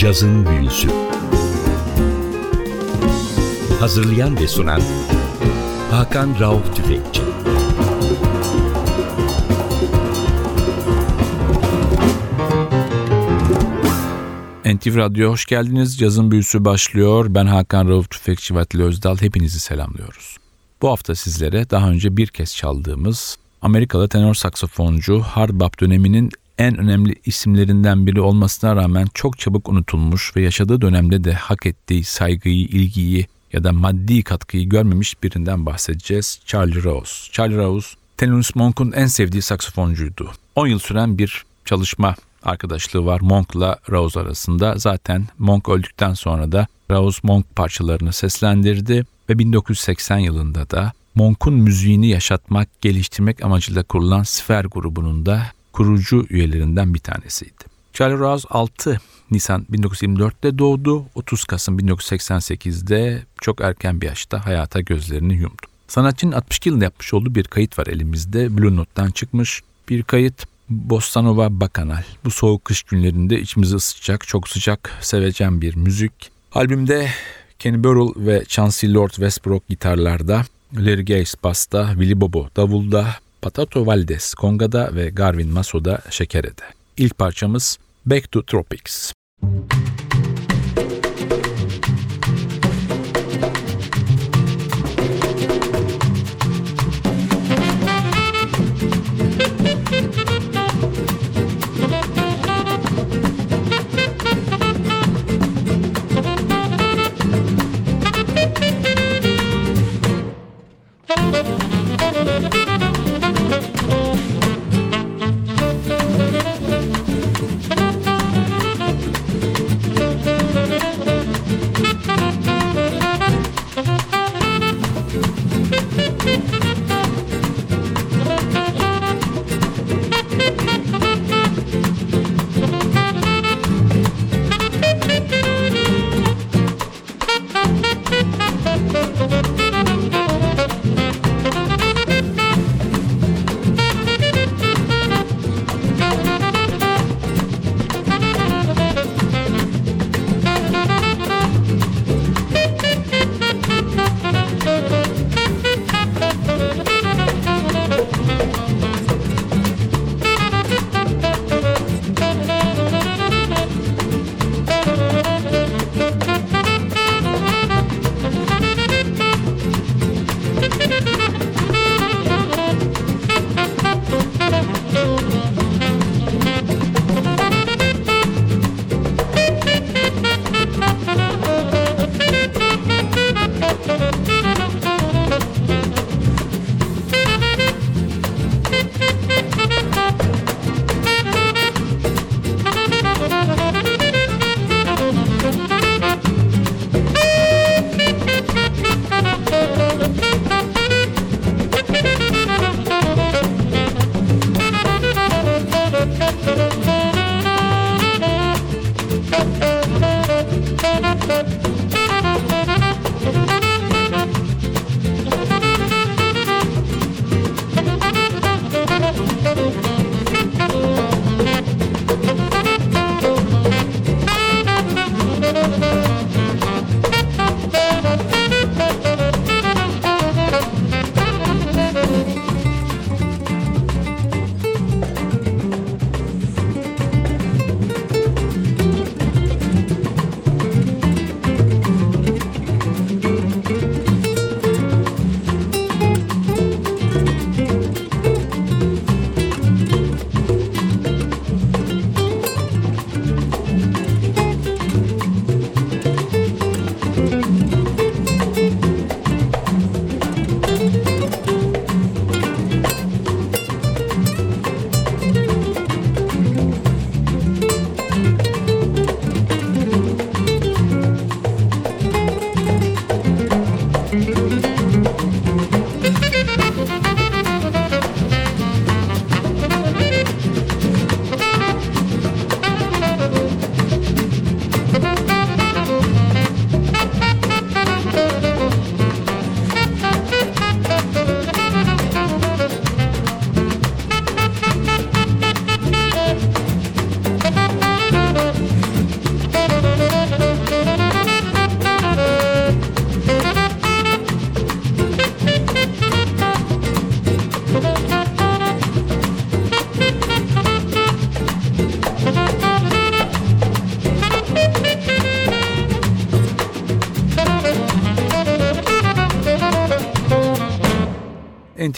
Cazın Büyüsü Hazırlayan ve sunan Hakan Rauf Tüfekçi NTV Radyo hoş geldiniz. Cazın büyüsü başlıyor. Ben Hakan Rauf Tüfekçi ve Atli Özdal. Hepinizi selamlıyoruz. Bu hafta sizlere daha önce bir kez çaldığımız Amerikalı tenor saksafoncu hard bop döneminin en önemli isimlerinden biri olmasına rağmen çok çabuk unutulmuş ve yaşadığı dönemde de hak ettiği saygıyı, ilgiyi ya da maddi katkıyı görmemiş birinden bahsedeceğiz. Charlie Rose. Charlie Rose, Thelonious Monk'un en sevdiği saksafoncuydu. 10 yıl süren bir çalışma arkadaşlığı var Monk'la Rose arasında. Zaten Monk öldükten sonra da Rose Monk parçalarını seslendirdi ve 1980 yılında da Monk'un müziğini yaşatmak, geliştirmek amacıyla kurulan Sfer grubunun da kurucu üyelerinden bir tanesiydi. Charlie Rouse 6 Nisan 1924'te doğdu. 30 Kasım 1988'de çok erken bir yaşta hayata gözlerini yumdu. Sanatçının 62 yılında yapmış olduğu bir kayıt var elimizde. Blue Note'dan çıkmış bir kayıt. Bossa Nova Bakanal. Bu soğuk kış günlerinde içimizi ısıtacak, çok sıcak, sevecen bir müzik. Albümde Kenny Burrell ve Chancey Lord Westbrook gitarlarda, Larry Gates basta, Willy Bobo davulda, Patato Valdez kongada ve Garvin Maso'da şekerede. İlk parçamız Back to Tropics. Müzik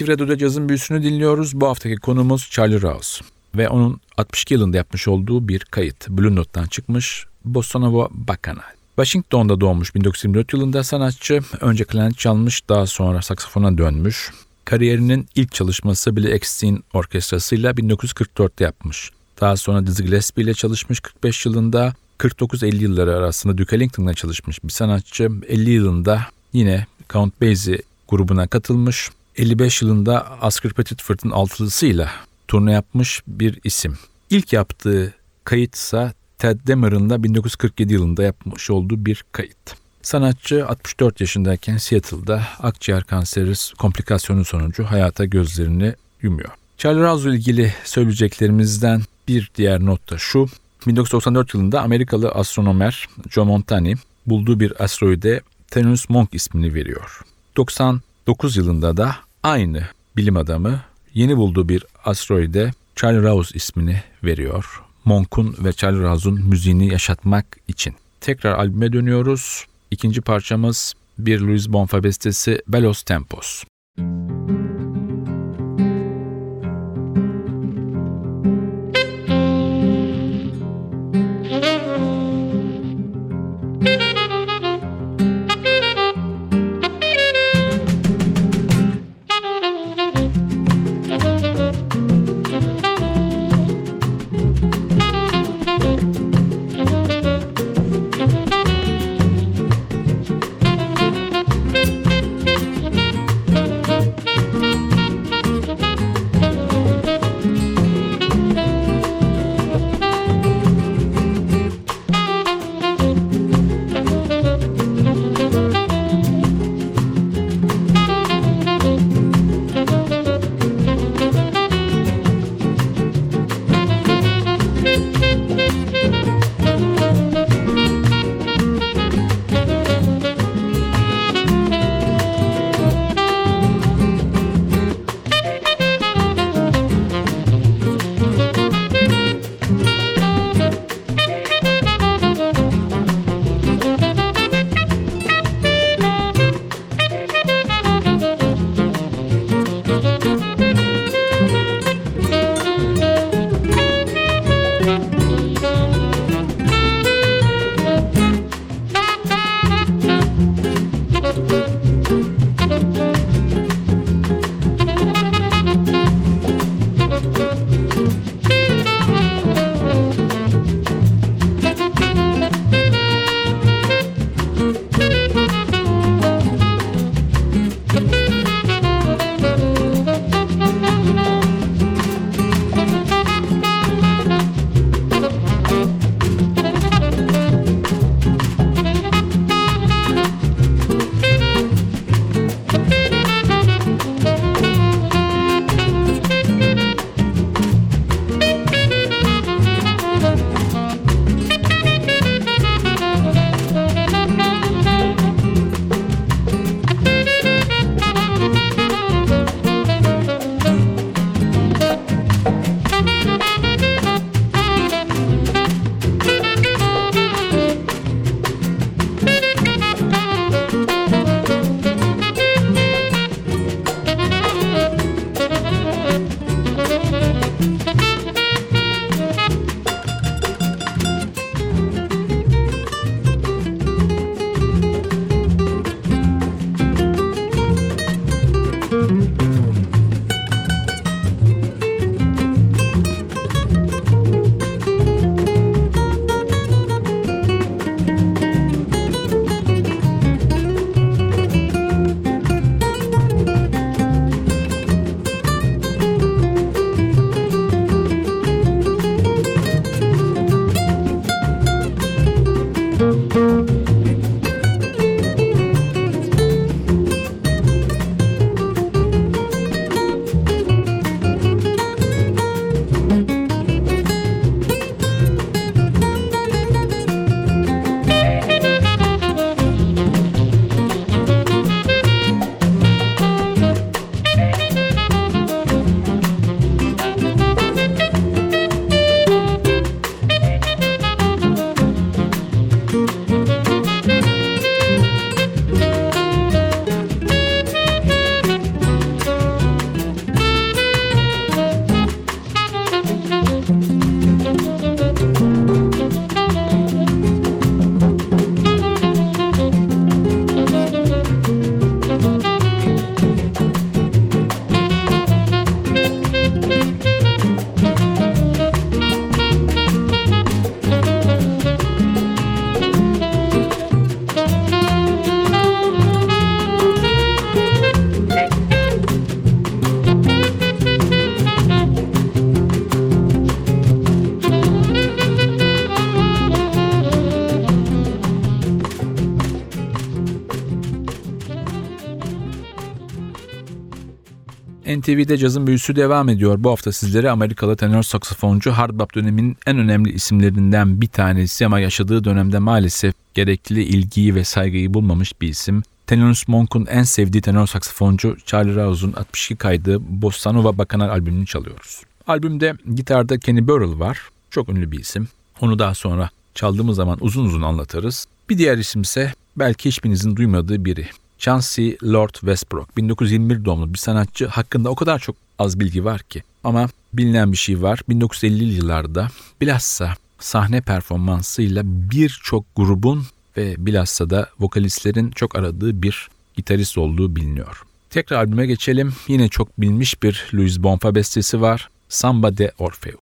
NTV Radyo'da cazın büyüsünü dinliyoruz. Bu haftaki konumuz Charlie Rouse ve onun 62 yılında yapmış olduğu bir kayıt. Blue Note'dan çıkmış Bossa Nova Bacchanal. Washington'da doğmuş 1924 yılında sanatçı. Önce klarnet çalmış daha sonra saksafona dönmüş. Kariyerinin ilk çalışması Billy Eckstein orkestrasıyla 1944'te yapmış. Daha sonra Dizzy Gillespie ile çalışmış 45 yılında. 49-50 yılları arasında Duke Ellington'la çalışmış bir sanatçı. 50 yılında yine Count Basie grubuna katılmış. 55 yılında Oscar Petitford'un altılısıyla turne yapmış bir isim. İlk yaptığı kayıt ise Ted Demer'ın da 1947 yılında yapmış olduğu bir kayıt. Sanatçı 64 yaşındayken Seattle'da akciğer kanseri komplikasyonu sonucu hayata gözlerini yumuyor. Charlie ile ilgili söyleyeceklerimizden bir diğer not da şu. 1994 yılında Amerikalı astronomer Joe Montani bulduğu bir asteroide Thanos Monk ismini veriyor. 99 yılında da aynı bilim adamı yeni bulduğu bir asteroide Charlie Rouse ismini veriyor. Monk'un ve Charlie Rouse'un müziğini yaşatmak için. Tekrar albüme dönüyoruz. İkinci parçamız bir Louis Bonfa bestesi Velos Tempos. Müzik NTV'de cazın büyüsü devam ediyor. Bu hafta sizlere Amerikalı tenor saksafoncu hard bop döneminin en önemli isimlerinden bir tanesi ama yaşadığı dönemde maalesef gerekli ilgiyi ve saygıyı bulmamış bir isim. Thelonious Monk'un en sevdiği tenor saksafoncu Charlie Rouse'un 62 kaydı Bossa Nova Bakanal albümünü çalıyoruz. Albümde gitarda Kenny Burrell var. Çok ünlü bir isim. Onu daha sonra çaldığımız zaman uzun uzun anlatırız. Bir diğer isim ise belki hiçbirinizin duymadığı biri. Chauncey Lord Westbrook 1921 doğumlu bir sanatçı hakkında o kadar çok az bilgi var ki. Ama bilinen bir şey var. 1950'li yıllarda bilhassa sahne performansıyla birçok grubun ve bilhassa da vokalistlerin çok aradığı bir gitarist olduğu biliniyor. Tekrar albüme geçelim. Yine çok bilmiş bir Louis Bonfa bestesi var. Samba de Orfeo.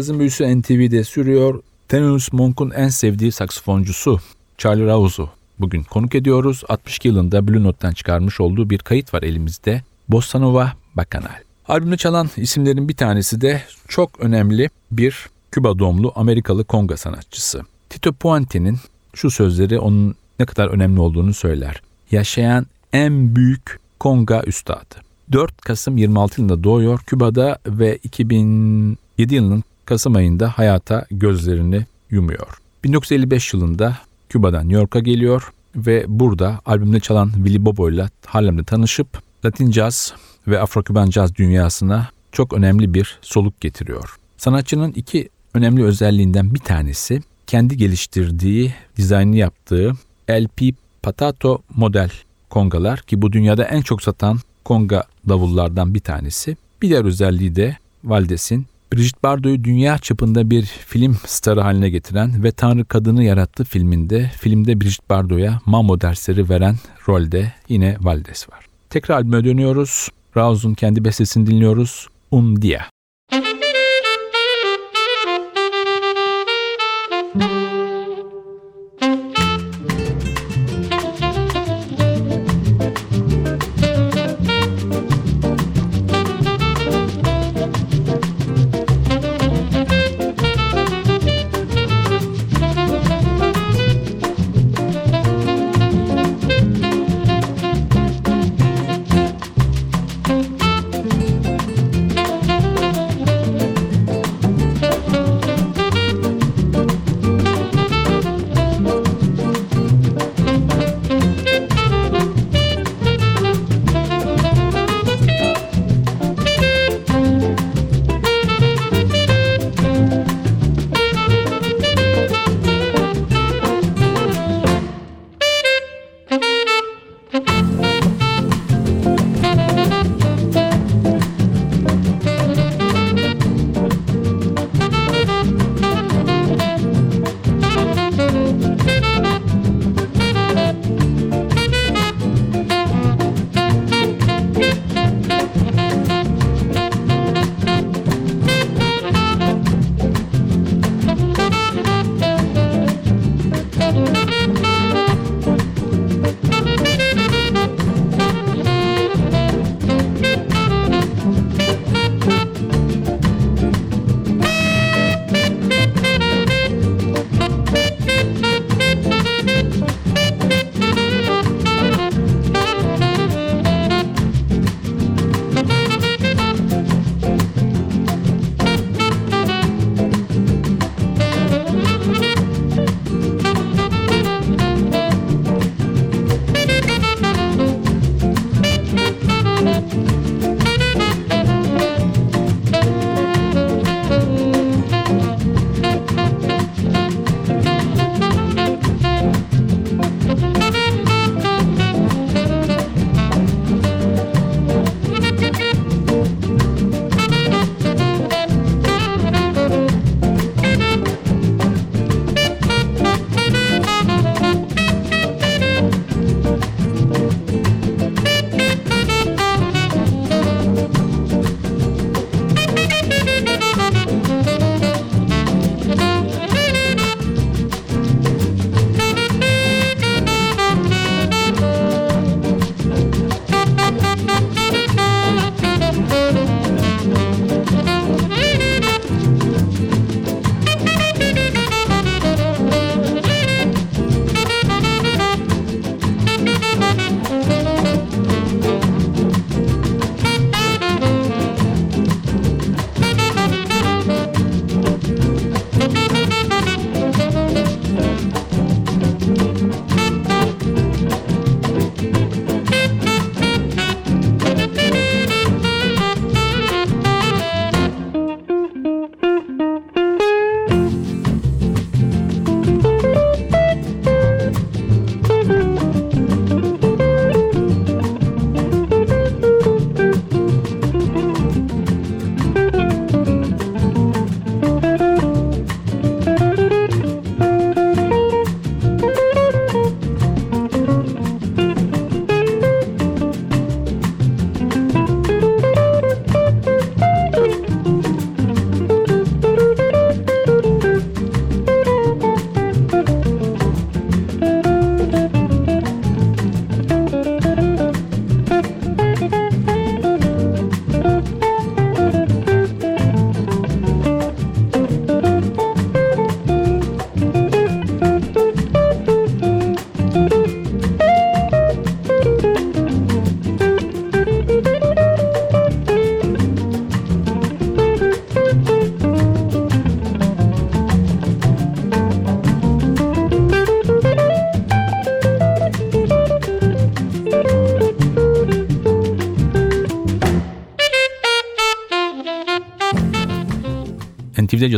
Cazın büyüsü NTV'de sürüyor. Thelonious Monk'un en sevdiği saksafoncusu Charlie Rouse'u bugün konuk ediyoruz. 62 yılında Blue Note'dan çıkarmış olduğu bir kayıt var elimizde. Bossa Nova Bacanal. Albümde çalan isimlerin bir tanesi de çok önemli bir Küba doğumlu Amerikalı konga sanatçısı. Tito Puente'nin şu sözleri onun ne kadar önemli olduğunu söyler. Yaşayan en büyük konga üstadı. 4 Kasım 26 yılında doğuyor Küba'da ve 2007 yılının Kasım ayında hayata gözlerini yumuyor. 1955 yılında Küba'dan New York'a geliyor ve burada albümde çalan Willy Bobo ile Harlem'de tanışıp Latin Jazz ve Afro-Küban Jazz dünyasına çok önemli bir soluk getiriyor. Sanatçının iki önemli özelliğinden bir tanesi kendi geliştirdiği, dizaynını yaptığı LP Patato model kongalar ki bu dünyada en çok satan konga davullardan bir tanesi. Bir diğer özelliği de Valdes'in Brigitte Bardot'u dünya çapında bir film starı haline getiren ve Tanrı Kadını yarattığı filminde filmde Brigitte Bardot'a mambo dersleri veren rolde yine Valdes var. Tekrar albüme dönüyoruz. Rouse'un kendi bestesini dinliyoruz. Un Dia.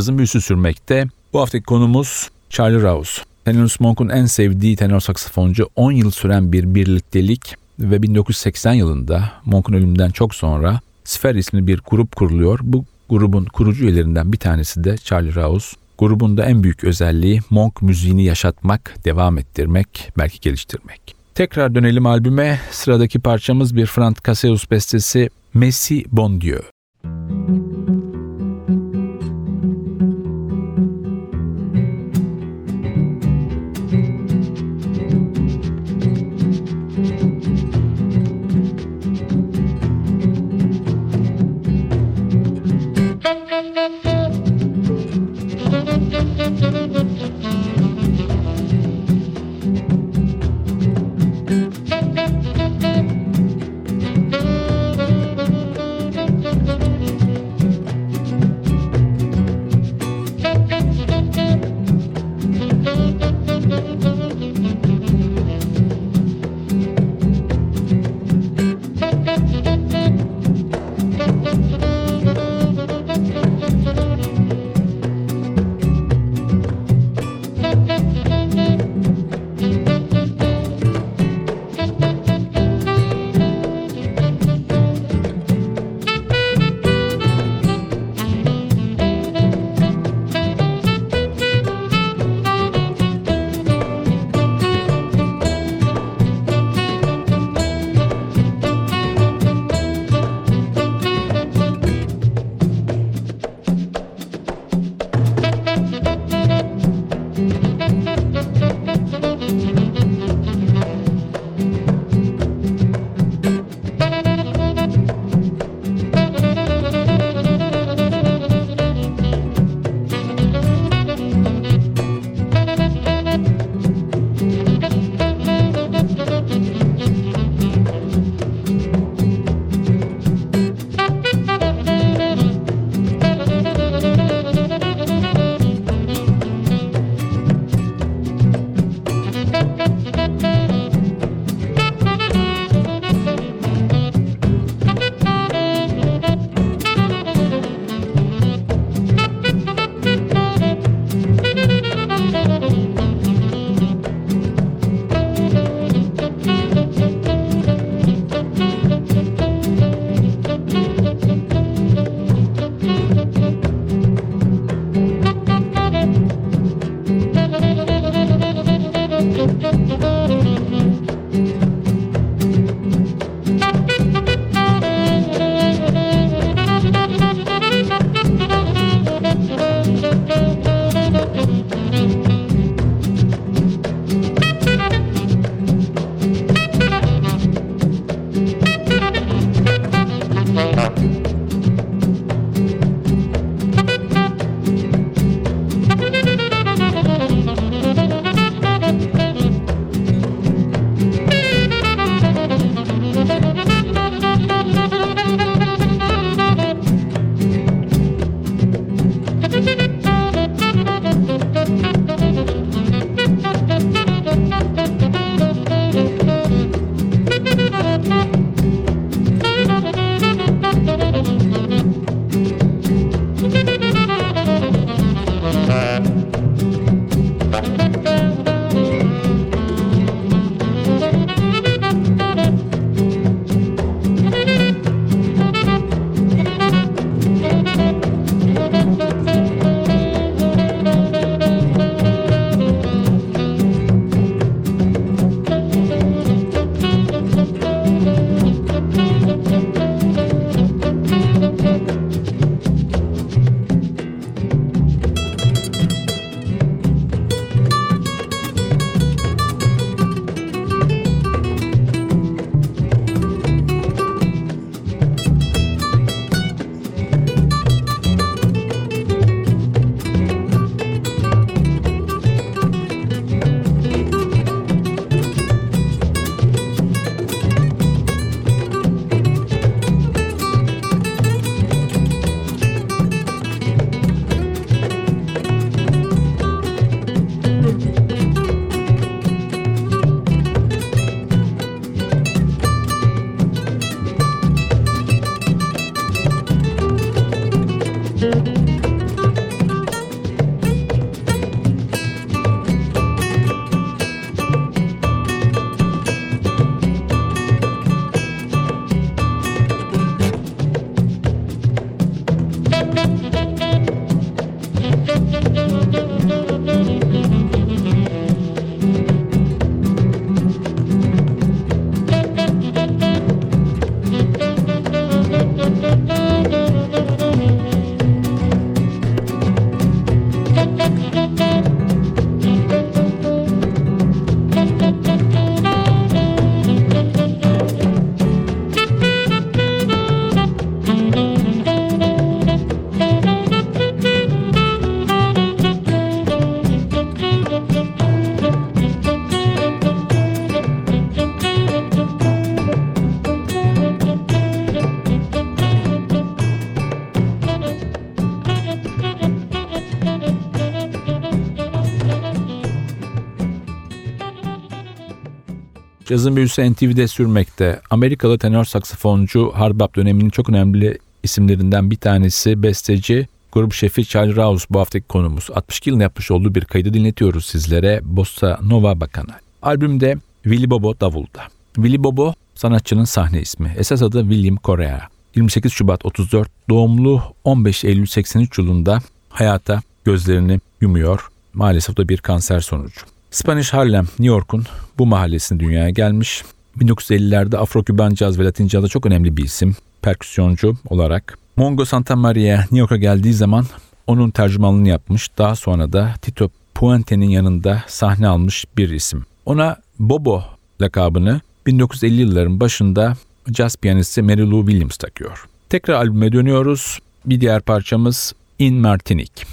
Cazın büyüsü sürmekte. Bu haftaki konumuz Charlie Rouse. Thelonious Monk'un en sevdiği tenor saksafoncu 10 yıl süren bir birliktelik ve 1980 yılında Monk'un ölümünden çok sonra Sphere ismli bir grup kuruluyor. Bu grubun kurucu üyelerinden bir tanesi de Charlie Rouse. Grubun da en büyük özelliği Monk müziğini yaşatmak, devam ettirmek, belki geliştirmek. Tekrar dönelim albüme. Sıradaki parçamız bir Frank Cassius bestesi Messi Bon Dieu. Cazın büyüsü NTV'de sürmekte. Amerikalı tenor saksafoncu Harbap döneminin çok önemli isimlerinden bir tanesi besteci grup şefi Charlie Rouse bu haftaki konumuz. 62 yılında yapmış olduğu bir kaydı dinletiyoruz sizlere Bossa Nova Bakanal. Albümde Willy Bobo davulda. Willy Bobo sanatçının sahne ismi. Esas adı William Correa. 28 Şubat 34 doğumlu 15 Eylül 83 yılında hayata gözlerini yumuyor. Maalesef da bir kanser sonucu. Spanish Harlem, New York'un bu mahallesine dünyaya gelmiş. 1950'lerde Afro-Küban caz ve Latin cazda çok önemli bir isim. Perküsyoncu olarak. Mongo Santa Maria New York'a geldiği zaman onun tercümanlığını yapmış. Daha sonra da Tito Puente'nin yanında sahne almış bir isim. Ona Bobo lakabını 1950 yılların başında jazz piyanisti Mary Lou Williams takıyor. Tekrar albüme dönüyoruz. Bir diğer parçamız In Martinique.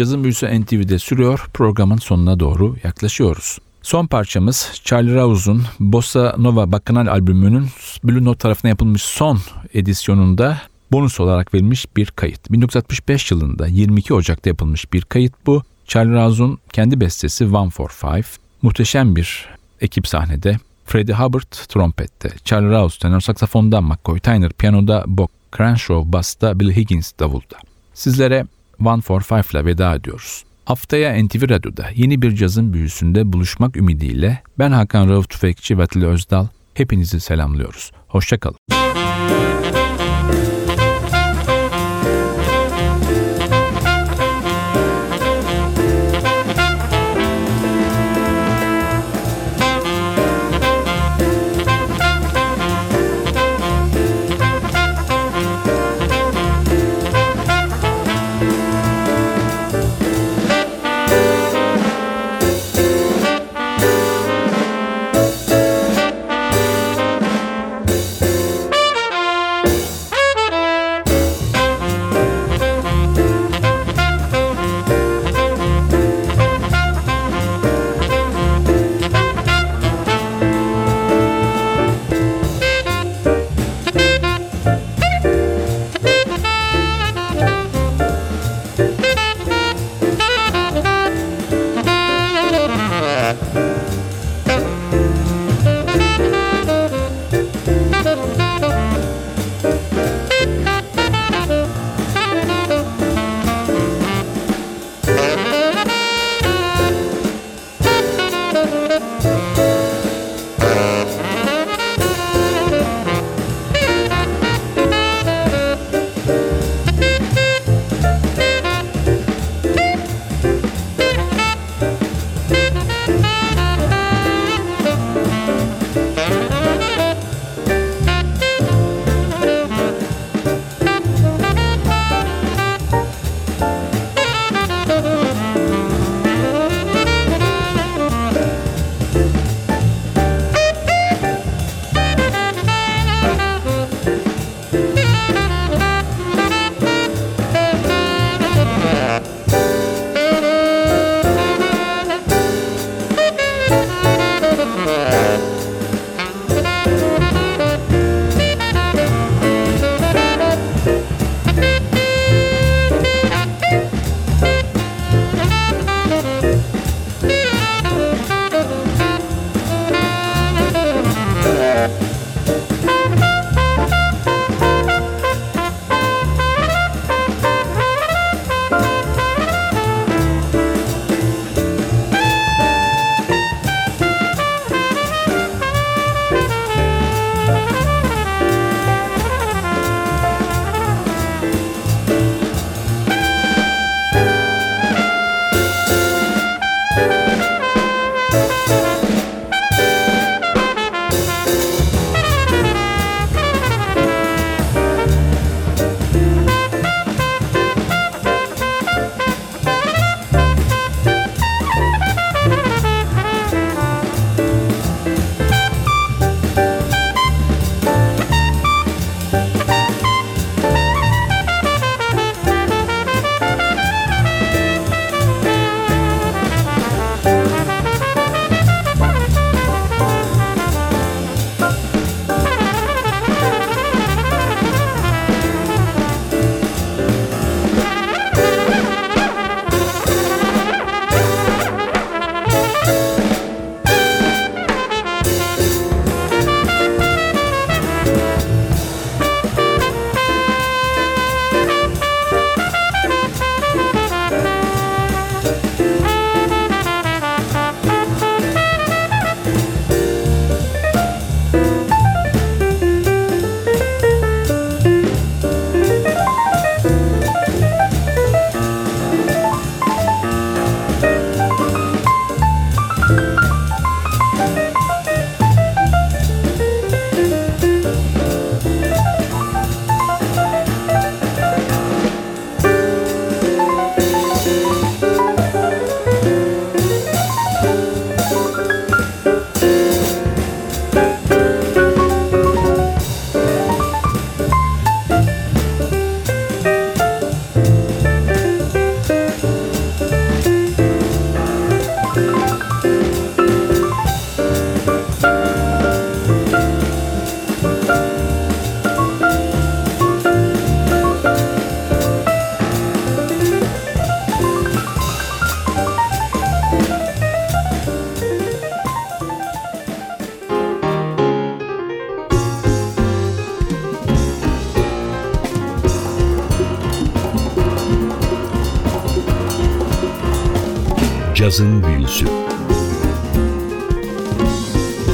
Cazın Büyüsü NTV'de sürüyor. Programın sonuna doğru yaklaşıyoruz. Son parçamız Charlie Rouse'un Bossa Nova Bakanal albümünün Blue Note tarafına yapılmış son edisyonunda bonus olarak verilmiş bir kayıt. 1965 yılında 22 Ocak'ta yapılmış bir kayıt bu. Charlie Rouse'un kendi bestesi One for Five. Muhteşem bir ekip sahnede. Freddie Hubbard trompette, Charlie Rouse tenor saksafonda, McCoy Tyner piyanoda, Bob Crenshaw basta, Bill Higgins davulda. Sizlere One for Five ile veda ediyoruz. Haftaya NTV Radyo'da yeni bir cazın büyüsünde buluşmak ümidiyle ben Hakan Rauf Tüfekçi ve Atilla Özdal hepinizi selamlıyoruz. Hoşçakalın.